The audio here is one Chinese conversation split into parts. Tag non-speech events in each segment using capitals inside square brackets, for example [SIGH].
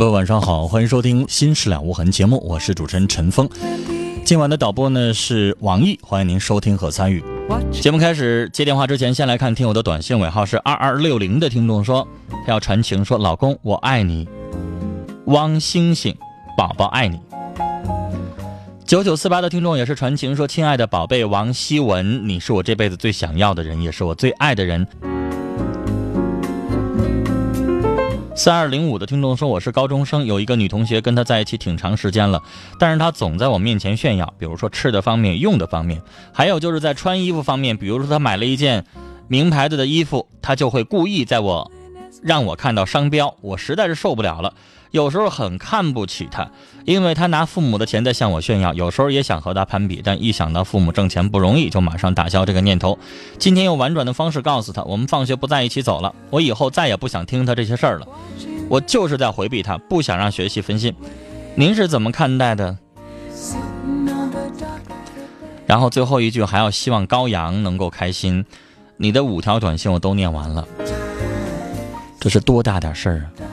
朋友，晚上好，欢迎收听《新事了无痕》节目，我是主持人陈峰。今晚的导播呢是王毅，欢迎您收听和参与。节目开始接电话之前，先来看听友的短信尾号是二二六零的听众说，他要传情说：“老公，我爱你。”汪星星，宝宝爱你。九九四八的听众也是传情说：“亲爱的宝贝王希文，你是我这辈子最想要的人，也是我最爱的人。”三二零五的听众说：“我是高中生，有一个女同学跟他在一起挺长时间了，但是他总在我面前炫耀，比如说吃的方面、用的方面，还有就是在穿衣服方面，比如说他买了一件名牌子的衣服，他就会故意在我让我看到商标，我实在是受不了了。有时候很看不起他，因为他拿父母的钱在向我炫耀，有时候也想和他攀比，但一想到父母挣钱不容易，就马上打消这个念头。今天用婉转的方式告诉他，我们放学不在一起走了，我以后再也不想听他这些事儿了。”我就是在回避他，不想让学习分心。您是怎么看待的？然后最后一句还要希望高阳能够开心。你的五条短信我都念完了，这是多大点事儿啊！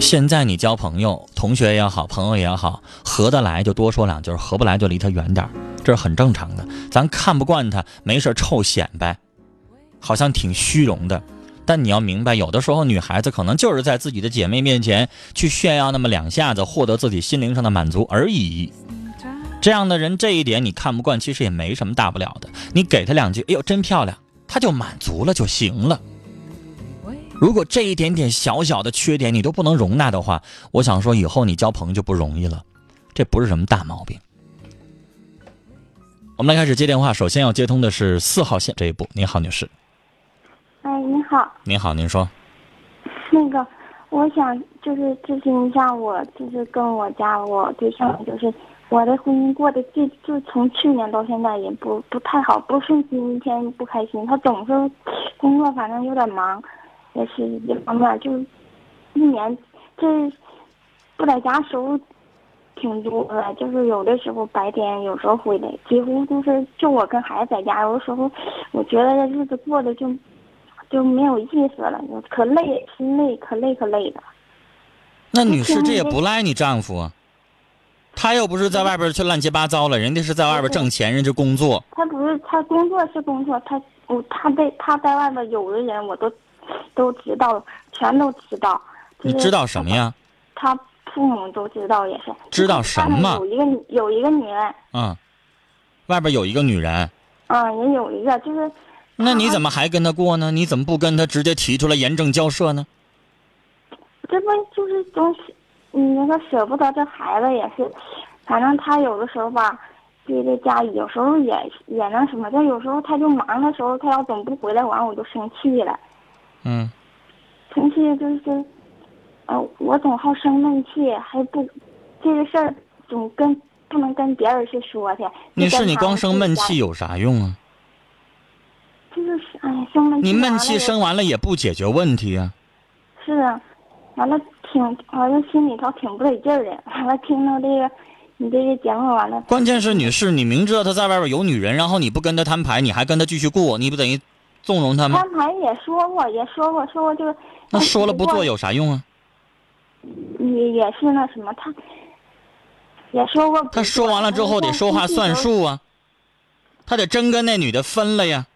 现在你交朋友，同学也好，朋友也好，合得来就多说两句，合不来就离他远点这是很正常的。咱看不惯他，没事臭显摆，好像挺虚荣的。但你要明白，有的时候女孩子可能就是在自己的姐妹面前去炫耀那么两下子，获得自己心灵上的满足而已。这样的人，这一点你看不惯，其实也没什么大不了的。你给他两句“哎呦，真漂亮”，他就满足了就行了。如果这一点点小小的缺点你都不能容纳的话，我想说以后你交朋友就不容易了。这不是什么大毛病。我们来开始接电话，首先要接通的是四号线这一步。你好，女士。哎，你好。您好，您说。那个，我想就是咨询一下，我就是跟我家我对象，就是我的婚姻过得就就从去年到现在也不不太好，不顺心，一天不开心。他总是工作，反正有点忙，也是一方面，就一年这不在家时候挺多的，就是有的时候白天有时候回来，几乎就是就我跟孩子在家，有的时候我觉得日子过得就。就没有意思了，可累，心累，可累可累的。那女士，这也不赖你丈夫，他又不是在外边去乱七八糟了，人家是在外边挣钱，人家工作。他不是，他工作是工作，他我他在他在外边有的人我都都知道，全都知道。你知道什么呀？他父母都知道，也是。知道什么？有一个有一个女人。嗯，外边有一个女人。嗯，也有一个，就是。那你怎么还跟他过呢？你怎么不跟他直接提出来严正交涉呢？这不就是总是，你那个舍不得这孩子也是，反正他有的时候吧，对这家里有时候也也那什么，但有时候他就忙的时候，他要总不回来，玩我就生气了。嗯。生气就是，呃，我总好生闷气，还不这个事儿总跟不能跟别人去说去。你是你光生闷气有啥用啊？就是哎，生闷气。你闷气生完了也不解决问题啊。是啊，完了挺完了心里头挺不得劲儿的。完了听到这个，你这个节目完了。关键是女士，你明知道他在外边有女人，然后你不跟他摊牌，你还跟他继续过，你不等于纵容他们。刚才也说过，也说过，说过就。那说了不做有啥用啊？也也是那什么，他也说过。他说完了之后得说话算数啊，他得真跟那女的分了呀。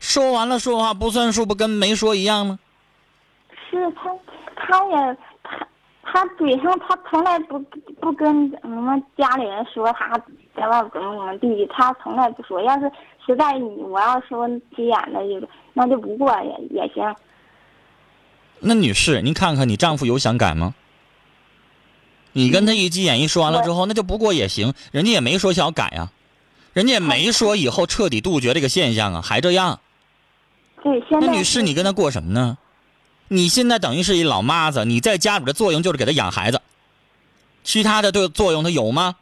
说完了说话不算数，不跟没说一样吗？是他，他也他他嘴上他从来不不跟我们家里人说他在外怎么怎么地，他从来不说。要是实在你我要说急眼了，就那就不过也也行。那女士，您看看你丈夫有想改吗？你跟他一急眼一说完了之后，那就不过也行，人家也没说想改呀，人家也没说以后彻底杜绝这个现象啊，还这样。对，现在那女士，你跟他过什么呢？你现在等于是一老妈子，你在家里的作用就是给他养孩子，其他的对作用他有吗？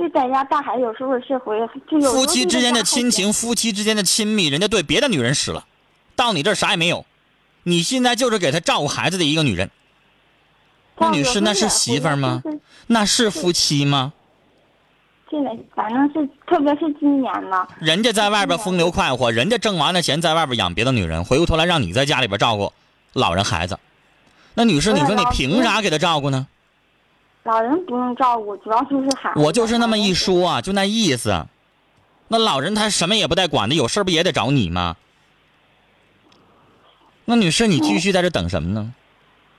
就在家带孩子，有时候是回就有夫妻之间的亲情，夫妻之间的亲密，人家对别的女人使了，到你这儿啥也没有，你现在就是给他照顾孩子的一个女人。那女士，那是媳妇儿吗？那是夫妻吗？现在反正是，特别是今年呢，人家在外边风流快活，人家挣完了钱在外边养别的女人，回过头来让你在家里边照顾老人孩子。那女士，你说你凭啥给他照顾呢？老人不用照顾，主要就是孩子。我就是那么一说啊，就那意思。那老人他什么也不带管的，有事儿不也得找你吗？那女士，你继续在这等什么呢？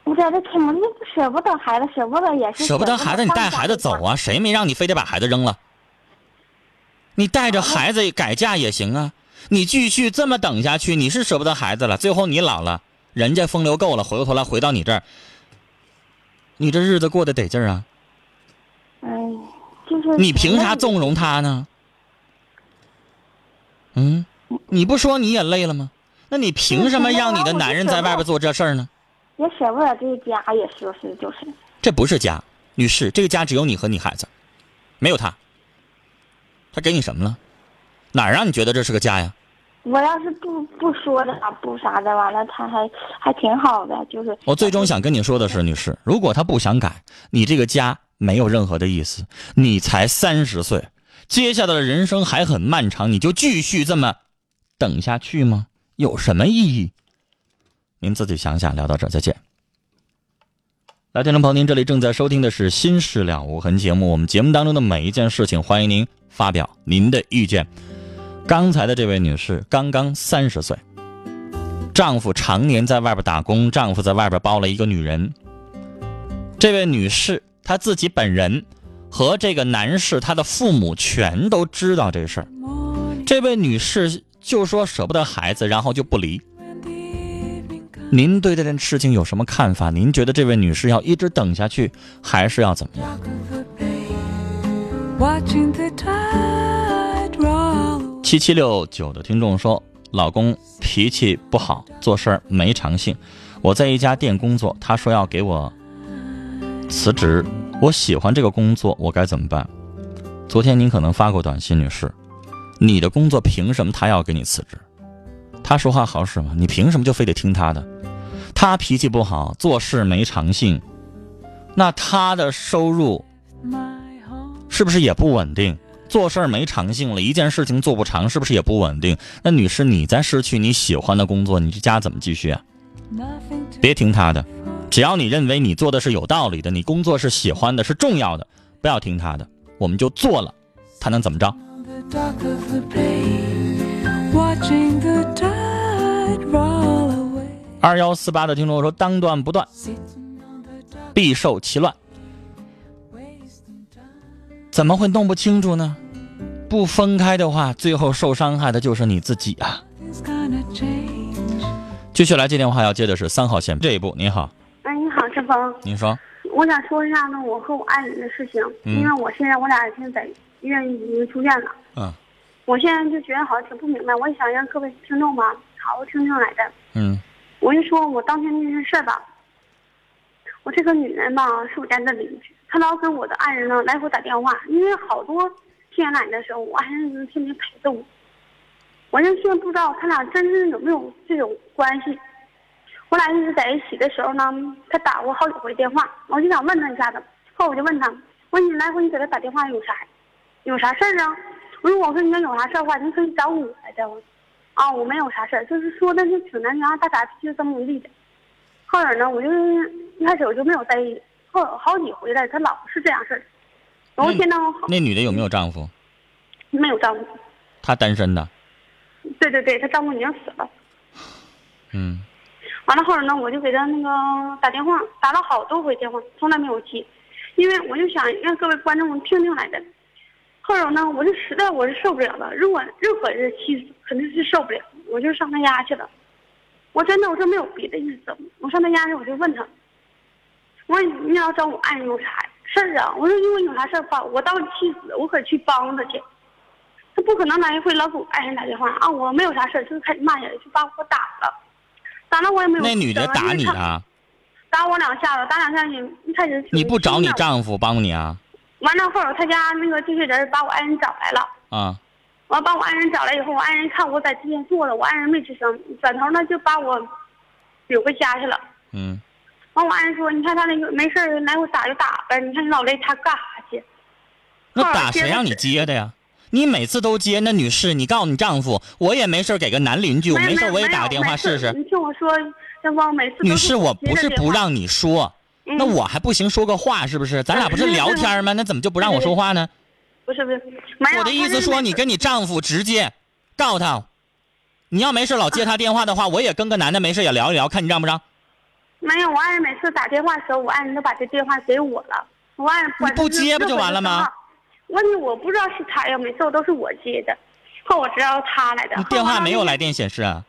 我在这听，你舍不得孩子，舍不得也是舍不得孩子，你带孩子走啊！谁没让你非得把孩子扔了？你带着孩子改嫁也行啊！你继续这么等下去，你是舍不得孩子了。最后你老了，人家风流够了，回过头来回到你这儿，你这日子过得得劲儿啊！哎，就是你凭啥纵容他呢？嗯，你不说你也累了吗？那你凭什么让你的男人在外边做这事儿呢？也舍不得这个家，也说是就是。这不是家，女士，这个家只有你和你孩子，没有他。他给你什么了？哪儿让你觉得这是个家呀？我要是不不说的话，不啥的，完了他还还挺好的，就是。我最终想跟你说的是，女士，如果他不想改，你这个家没有任何的意思。你才三十岁，接下来的人生还很漫长，你就继续这么等下去吗？有什么意义？您自己想想。聊到这儿，再见。来，听众朋友，您这里正在收听的是《心事了无痕》节目。我们节目当中的每一件事情，欢迎您发表您的意见。刚才的这位女士刚刚三十岁，丈夫常年在外边打工，丈夫在外边包了一个女人。这位女士她自己本人和这个男士他的父母全都知道这事儿。这位女士就说舍不得孩子，然后就不离。您对这件事情有什么看法？您觉得这位女士要一直等下去，还是要怎么样？七七六九的听众说，老公脾气不好，做事儿没长性。我在一家店工作，他说要给我辞职。我喜欢这个工作，我该怎么办？昨天您可能发过短信，女士，你的工作凭什么他要给你辞职？他说话好使吗？你凭什么就非得听他的？他脾气不好，做事没长性，那他的收入是不是也不稳定？做事儿没长性了，一件事情做不长，是不是也不稳定？那女士，你在失去你喜欢的工作，你这家怎么继续啊？别听他的，只要你认为你做的是有道理的，你工作是喜欢的，是重要的，不要听他的，我们就做了，他能怎么着？二幺四八的听众说：“当断不断，必受其乱。怎么会弄不清楚呢？不分开的话，最后受伤害的就是你自己啊！”继续来接电话，要接的是三号线这一步。你好，哎，你好，志峰。您说，我想说一下呢，我和我爱人的事情，嗯因为我现在我俩现在在医院已经住院了，嗯我现在就觉得好像挺不明白，我也想让各位听众吧好好听听来的。嗯我就说我当天那件事儿吧，我这个女人吧是我家的邻居，她老给我的爱人呢来回打电话，因为好多天来的时候，我还是天天陪着我，我就现在不知道他俩真正有没有这种关系。我俩一直在一起的时候呢，他打过好几回电话，我就想问他一下子。后来我就问他，我说你来回你给他打电话有啥？有啥事儿啊？我说我说你要有啥事儿的话，你可以找我来着。啊，我没有啥事儿，就是说的是挺难听，他咋脾气这么地的。后来呢，我就一开始我就没有在意，后好几回来他老是这样事儿。然后现在那女的有没有丈夫？没有丈夫，她单身的。对对对，她丈夫已经死了。嗯，完了后来呢，我就给他那个打电话，打了好多回电话，从来没有接，因为我就想让各位观众听听来的。后来呢，我就实在我是受不了了，如果任何人妻子肯定是受不了，我就上他家去了。我真的我说没有别的意思，我上他家去我就问他，我说你要找我爱人有啥事儿啊？我说如果有啥事儿吧，我当妻子我可去帮他去。他不可能来回老给我爱人打电话啊！我没有啥事儿，就是开始骂人，就把我打了，打了我也没有。那女的打你？啊？打我两下子，打两下你一开始。你不找你丈夫帮你啊？完了后，他家那个这些人把我爱人找来了。啊。完把我爱人找来以后，我爱人看我在地上坐着，我爱人没吱声，转头呢就把我扭回家去了。嗯。完我爱人说：“你看他那个没事儿来回打就打呗，你看你老累，他干啥去？”那打谁让你接的呀？你每次都接，那女士，你告诉你丈夫，我也没事给个男邻居，我没事我也打个电话试试。你听我说，阳光每次。女士，我不是不让你说，那我还不行说个话是不是？咱俩不是聊天吗？那怎么就不让我说话呢？不是不是，我的意思说，你跟你丈夫直接告诉他，你要没事老接他电话的话，我也跟个男的没事也聊一聊，看你让不让？没有，我爱人每次打电话的时候，我爱人都把这电话给我了，我爱人不接不就完了吗？问题我不知道是他呀，每次我都是我接的，后我知道他来的。你电话没有来电显示啊？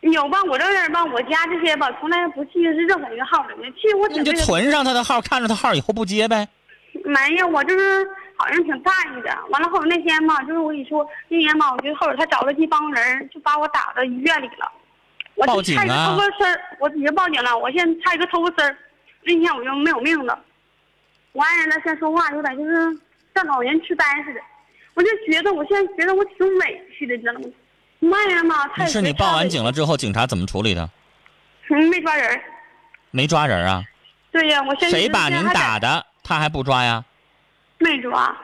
有吧？我这人吧，我家这些吧，从来不记是任何一个号的。其实我你就存上他的号，看着他号以后不接呗。没有，我就是好像挺在意的。完了后那天嘛，就是我跟你说那天嘛，我就后来他找了一帮人，就把我打到医院里了。报警啊！偷个身儿，我已经报警了。我现在差一个偷个身儿，那天我就没有命了。我爱人呢，现在说话有点就是。像老人痴呆似的，我就觉得我现在觉得我挺委屈的，你知道吗？妈呀嘛，太是你报完警了之后，警察怎么处理的？没抓人。没抓人啊？对呀，我现在谁把您打的？他还不抓呀？没抓。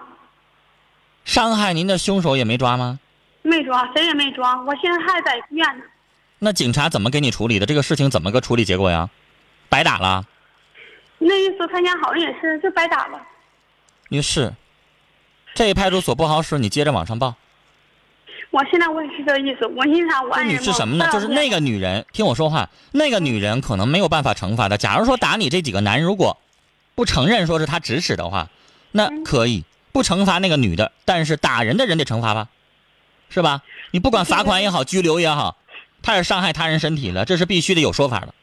伤害您的凶手也没抓吗？没抓，谁也没抓。我现在还在医院呢。那警察怎么给你处理的？这个事情怎么个处理结果呀？白打了？那意思他家好像也是就白打了。女士。这派出所不好使，你接着往上报。我现在我也是这意思，我因啥我爱人。是什么呢？就是那个女人，听我说话，那个女人可能没有办法惩罚他。假如说打你这几个男人，如果不承认说是他指使的话，那可以不惩罚那个女的，但是打人的人得惩罚吧，是吧？你不管罚款也好，拘留也好，他是伤害他人身体了，这是必须得有说法的。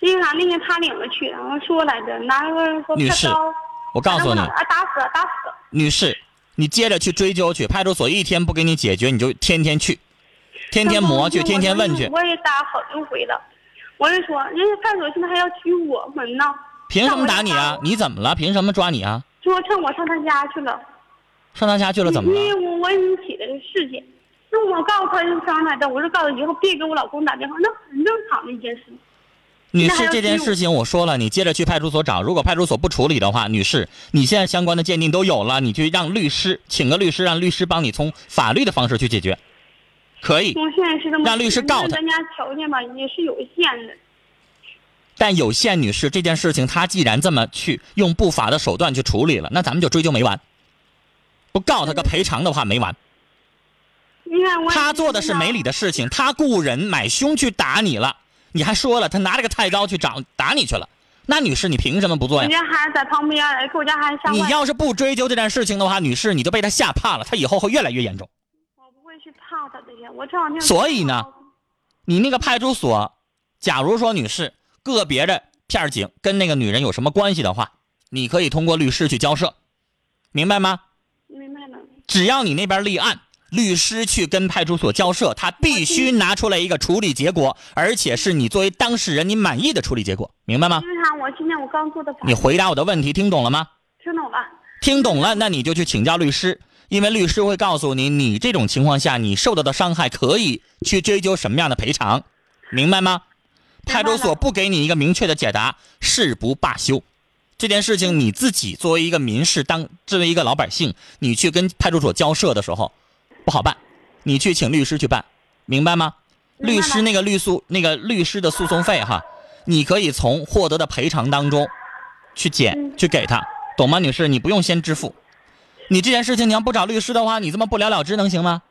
因为啥？那天他领着去，然后说来着，拿个女士，我告诉你，啊，打死，打死。女士，你接着去追究去，派出所一天不给你解决，你就天天去，天天磨去，天天问去。我也打好多回了，我就说，人家派出所现在还要拘我们呢。凭什么打你啊？你怎么了？凭什么抓你啊？说趁我上他家去了。上他家去了怎么了？因为我我引起的事情，那我告诉他就伤害他，我说告诉以后别给我老公打电话，那很正常的一件事。女士，这件事情我说了，你接着去派出所找。如果派出所不处理的话，女士，你现在相关的鉴定都有了，你去让律师请个律师，让律师帮你从法律的方式去解决，可以。我现在是这么让律师告他。咱家条件吧也是有限的。但有限，女士，这件事情他既然这么去用不法的手段去处理了，那咱们就追究没完。不告他个赔偿的话没完。你看我。他做的是没理的事情，他雇人买凶去打你了。你还说了，他拿着个菜刀去找打你去了，那女士你凭什么不做呀？人家孩子在旁边，给我家孩子吓你要是不追究这件事情的话，女士你就被他吓怕了，他以后会越来越严重。我不会去怕他这些，我这两天。所以呢，你那个派出所，假如说女士个别的片警跟那个女人有什么关系的话，你可以通过律师去交涉，明白吗？明白了。只要你那边立案。律师去跟派出所交涉，他必须拿出来一个处理结果，而且是你作为当事人你满意的处理结果，明白吗？我今天我刚做的。你回答我的问题，听懂了吗？听懂了。听懂了，那你就去请教律师，因为律师会告诉你，你这种情况下你受到的伤害可以去追究什么样的赔偿，明白吗？派出所不给你一个明确的解答，誓不罢休。这件事情你自己作为一个民事，当作为一个老百姓，你去跟派出所交涉的时候。不好办，你去请律师去办，明白吗？律师那个律诉那个律师的诉讼费哈，你可以从获得的赔偿当中去减去给他，懂吗，女士？你不用先支付。你这件事情你要不找律师的话，你这么不了了之能行吗？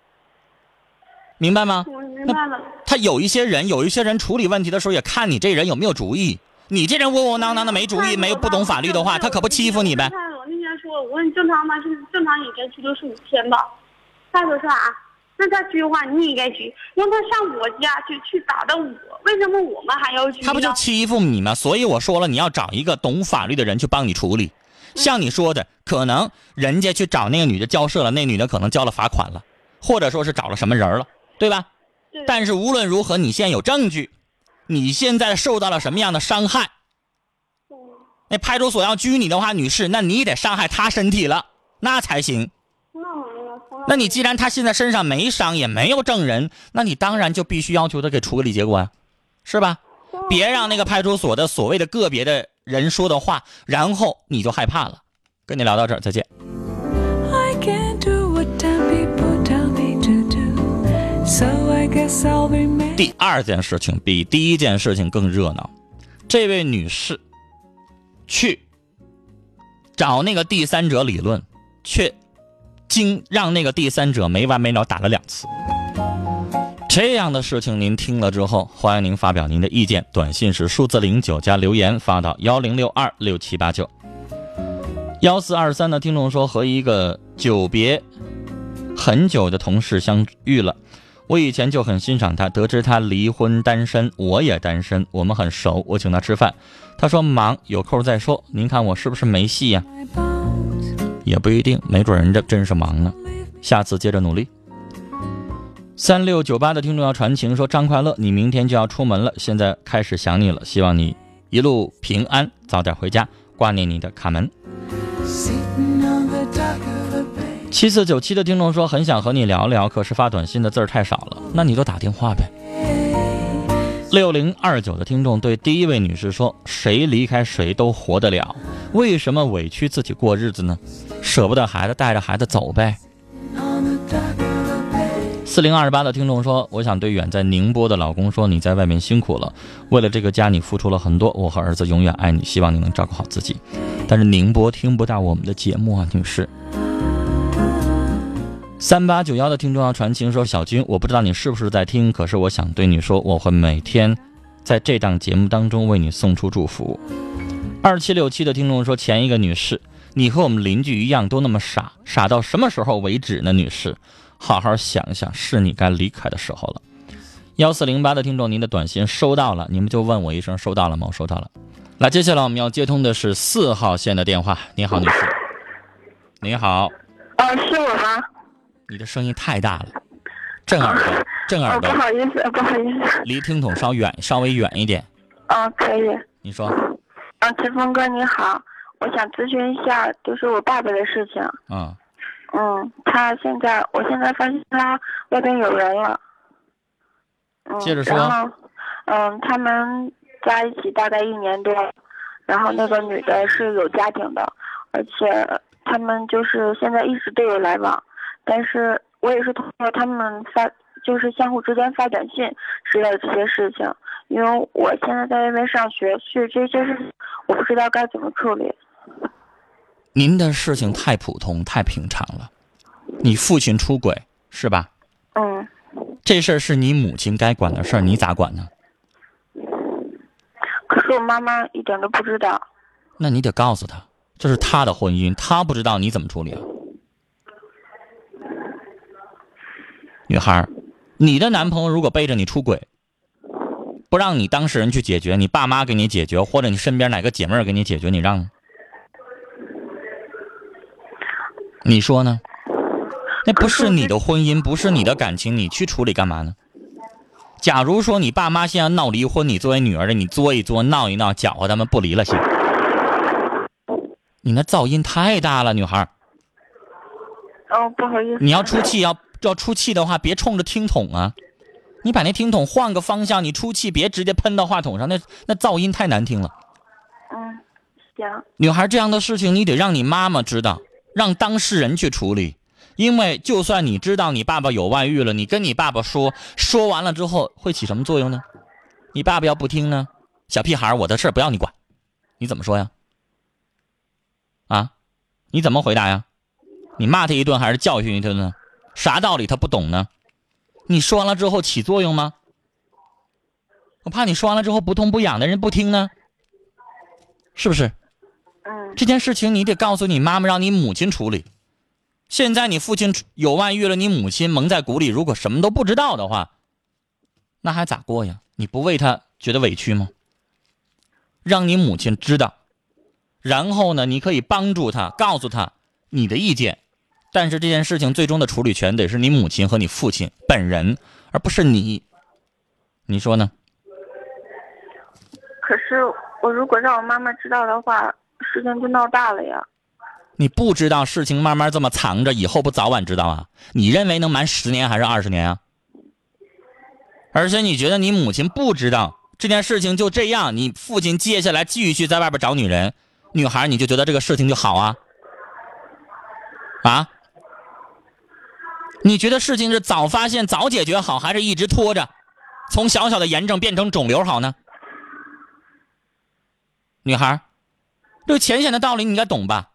明白吗？我明白了。他有一些人，有一些人处理问题的时候也看你这人有没有主意。你这人窝窝囊囊的没主意，没有不懂法律的话，他可不欺负你呗。我那天说，我问正常吗？是正常也该拘留十五天吧？他说啊？那他拘的话，你也该拘，让他上我家去去打的我，为什么我们还要拘？他不就欺负你吗？所以我说了，你要找一个懂法律的人去帮你处理。像你说的，可能人家去找那个女的交涉了，那女的可能交了罚款了，或者说是找了什么人了，对吧？对。但是无论如何，你现在有证据，你现在受到了什么样的伤害？那派出所要拘你的话，女士，那你得伤害她身体了，那才行。那你既然他现在身上没伤，也没有证人，那你当然就必须要求他给处个理结果呀，是吧？别让那个派出所的所谓的个别的人说的话，然后你就害怕了。跟你聊到这儿，再见。第二件事情比第一件事情更热闹，这位女士去找那个第三者理论，却。经让那个第三者没完没了打了两次，这样的事情您听了之后，欢迎您发表您的意见，短信是数字零九加留言发到幺零六二六七八九。幺四二三的听众说和一个久别很久的同事相遇了，我以前就很欣赏他，得知他离婚单身，我也单身，我们很熟，我请他吃饭，他说忙有空再说，您看我是不是没戏呀？也不一定，没准人家真是忙呢。下次接着努力。三六九八的听众要传情说：“张快乐，你明天就要出门了，现在开始想你了，希望你一路平安，早点回家，挂念你的卡门。”七四九七的听众说：“很想和你聊聊，可是发短信的字儿太少了，那你就打电话呗。”六零二九的听众对第一位女士说：“谁离开谁都活得了，为什么委屈自己过日子呢？舍不得孩子，带着孩子走呗。”四零二八的听众说：“我想对远在宁波的老公说，你在外面辛苦了，为了这个家你付出了很多，我和儿子永远爱你，希望你能照顾好自己。”但是宁波听不到我们的节目啊，女士。三八九幺的听众要传情说：“小军，我不知道你是不是在听，可是我想对你说，我会每天在这档节目当中为你送出祝福。”二七六七的听众说：“前一个女士，你和我们邻居一样，都那么傻，傻到什么时候为止呢？女士，好好想想，是你该离开的时候了。”幺四零八的听众，您的短信收到了，你们就问我一声收到了吗？我收到了。那接下来我们要接通的是四号线的电话。你好，女士。你好。哦，是我吗？你的声音太大了，震耳朵，震耳朵。不好意思，不好意思。离听筒稍远，稍微远一点。嗯，可以。你说。啊，陈峰哥你好，我想咨询一下，就是我爸爸的事情。嗯。嗯，他现在，我现在发现他外边有人了。嗯。接着说。然后，嗯，他们在一起大概一年多，然后那个女的是有家庭的，而且他们就是现在一直都有来往。但是我也是通过他们发，就是相互之间发短信之类的这些事情。因为我现在在外面上学，所以这些事情我不知道该怎么处理。您的事情太普通、太平常了。你父亲出轨是吧？嗯。这事儿是你母亲该管的事儿，你咋管呢？可是我妈妈一点都不知道。那你得告诉他，这是她的婚姻，她不知道你怎么处理啊？女孩，你的男朋友如果背着你出轨，不让你当事人去解决，你爸妈给你解决，或者你身边哪个姐妹儿给你解决，你让吗？你说呢？那不是你的 [LAUGHS] 婚姻，不是你的感情，你去处理干嘛呢？假如说你爸妈现在闹离婚，你作为女儿的，你作一作，闹一闹，搅和他们不离了行？你那噪音太大了，女孩。哦，不好意思。你要出气要。要出气的话，别冲着听筒啊！你把那听筒换个方向，你出气别直接喷到话筒上，那那噪音太难听了。嗯，行。女孩这样的事情，你得让你妈妈知道，让当事人去处理。因为就算你知道你爸爸有外遇了，你跟你爸爸说，说完了之后会起什么作用呢？你爸爸要不听呢？小屁孩，我的事不要你管，你怎么说呀？啊，你怎么回答呀？你骂他一顿还是教训一顿呢？啥道理他不懂呢？你说完了之后起作用吗？我怕你说完了之后不痛不痒的人不听呢，是不是？嗯这件事情你得告诉你妈妈，让你母亲处理。现在你父亲有外遇了，你母亲蒙在鼓里，如果什么都不知道的话，那还咋过呀？你不为他觉得委屈吗？让你母亲知道，然后呢，你可以帮助他，告诉他你的意见，但是这件事情最终的处理权得是你母亲和你父亲本人，而不是你。你说呢？可是我如果让我妈妈知道的话，事情就闹大了呀。你不知道事情慢慢这么藏着，以后不早晚知道啊？你认为能瞒十年还是二十年啊？而且你觉得你母亲不知道这件事情就这样，你父亲接下来继续在外边找女人，女孩你就觉得这个事情就好啊？啊？你觉得事情是早发现早解决好，还是一直拖着，从小小的炎症变成肿瘤好呢？女孩，这个浅显的道理你应该懂吧？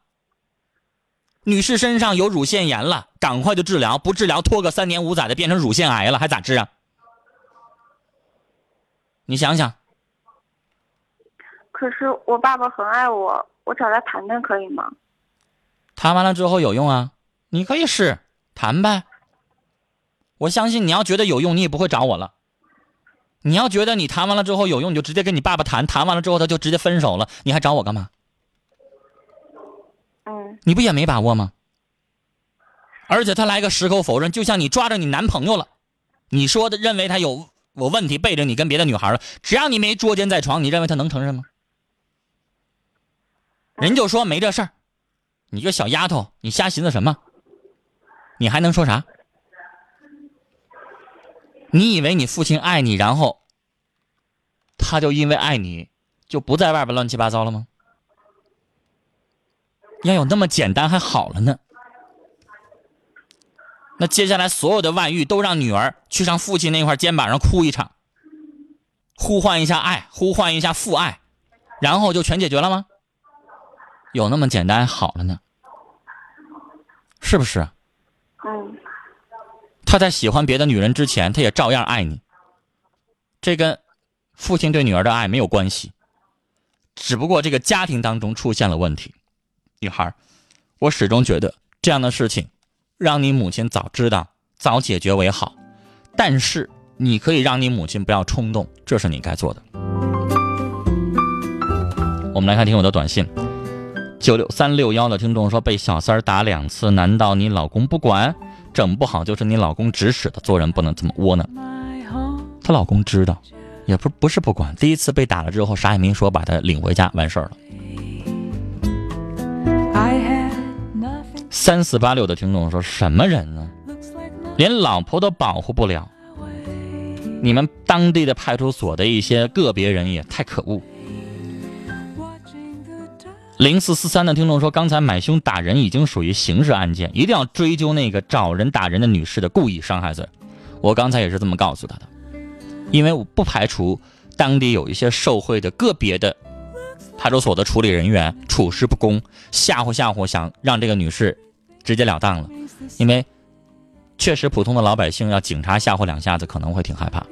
女士身上有乳腺炎了，赶快就治疗，不治疗拖个三年五载的变成乳腺癌了，还咋治啊？你想想，可是我爸爸很爱我，我找他谈谈可以吗？谈完了之后有用啊？你可以试谈呗。我相信你要觉得有用，你也不会找我了。你要觉得你谈完了之后有用，你就直接跟你爸爸谈，谈完了之后他就直接分手了，你还找我干嘛？你不也没把握吗？而且他来个矢口否认，就像你抓着你男朋友了，你说的认为他有有问题，背着你跟别的女孩了，只要你没捉奸在床，你认为他能承认吗？人就说没这事儿，你个小丫头，你瞎寻思什么？你还能说啥？你以为你父亲爱你，然后他就因为爱你就不在外边乱七八糟了吗？要有那么简单还好了呢。那接下来所有的外遇都让女儿去上父亲那块肩膀上哭一场，呼唤一下爱，呼唤一下父爱，然后就全解决了吗？有那么简单还好了呢，是不是？嗯他在喜欢别的女人之前，他也照样爱你。这跟父亲对女儿的爱没有关系，只不过这个家庭当中出现了问题。女孩，我始终觉得这样的事情，让你母亲早知道、早解决为好。但是你可以让你母亲不要冲动，这是你该做的。我们来看听友的短信，九六三六幺的听众说被小三儿打两次，难道你老公不管？整不好就是你老公指使的，做人不能这么窝囊。她老公知道，也不不是不管，第一次被打了之后啥也没说，把她领回家完事儿了。三四八六的听众说什么人呢？连老婆都保护不了，你们当地的派出所的一些个别人也太可恶。零四四三的听众说，刚才买凶打人已经属于刑事案件，一定要追究那个找人打人的女士的故意伤害罪。我刚才也是这么告诉他的，因为我不排除当地有一些受贿的个别的派出所的处理人员处事不公，吓唬吓唬，想让这个女士直截了当了。因为确实普通的老百姓要警察吓唬两下子可能会挺害怕，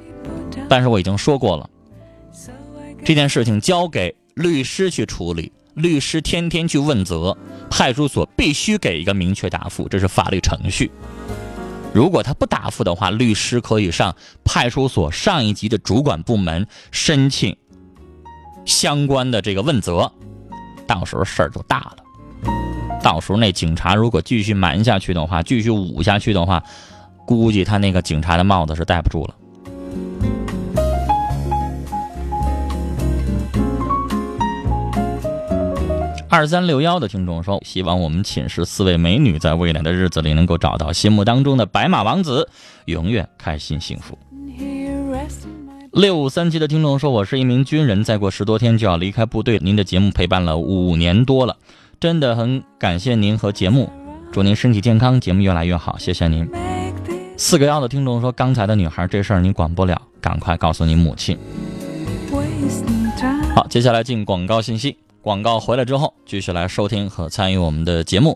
但是我已经说过了，这件事情交给律师去处理。律师天天去问责，派出所必须给一个明确答复，这是法律程序。如果他不答复的话，律师可以上派出所上一级的主管部门申请相关的这个问责，到时候事儿就大了。到时候那警察如果继续瞒下去的话，继续捂下去的话，估计他那个警察的帽子是戴不住了。二三六幺的听众说：“希望我们寝室四位美女在未来的日子里能够找到心目当中的白马王子，永远开心幸福。”六五三七的听众说：“我是一名军人，再过十多天就要离开部队，您的节目陪伴了五年多了，真的很感谢您和节目，祝您身体健康，节目越来越好，谢谢您。”四个幺的听众说：“刚才的女孩这事儿你管不了，赶快告诉你母亲。”好，接下来进广告信息。广告回来之后，继续来收听和参与我们的节目。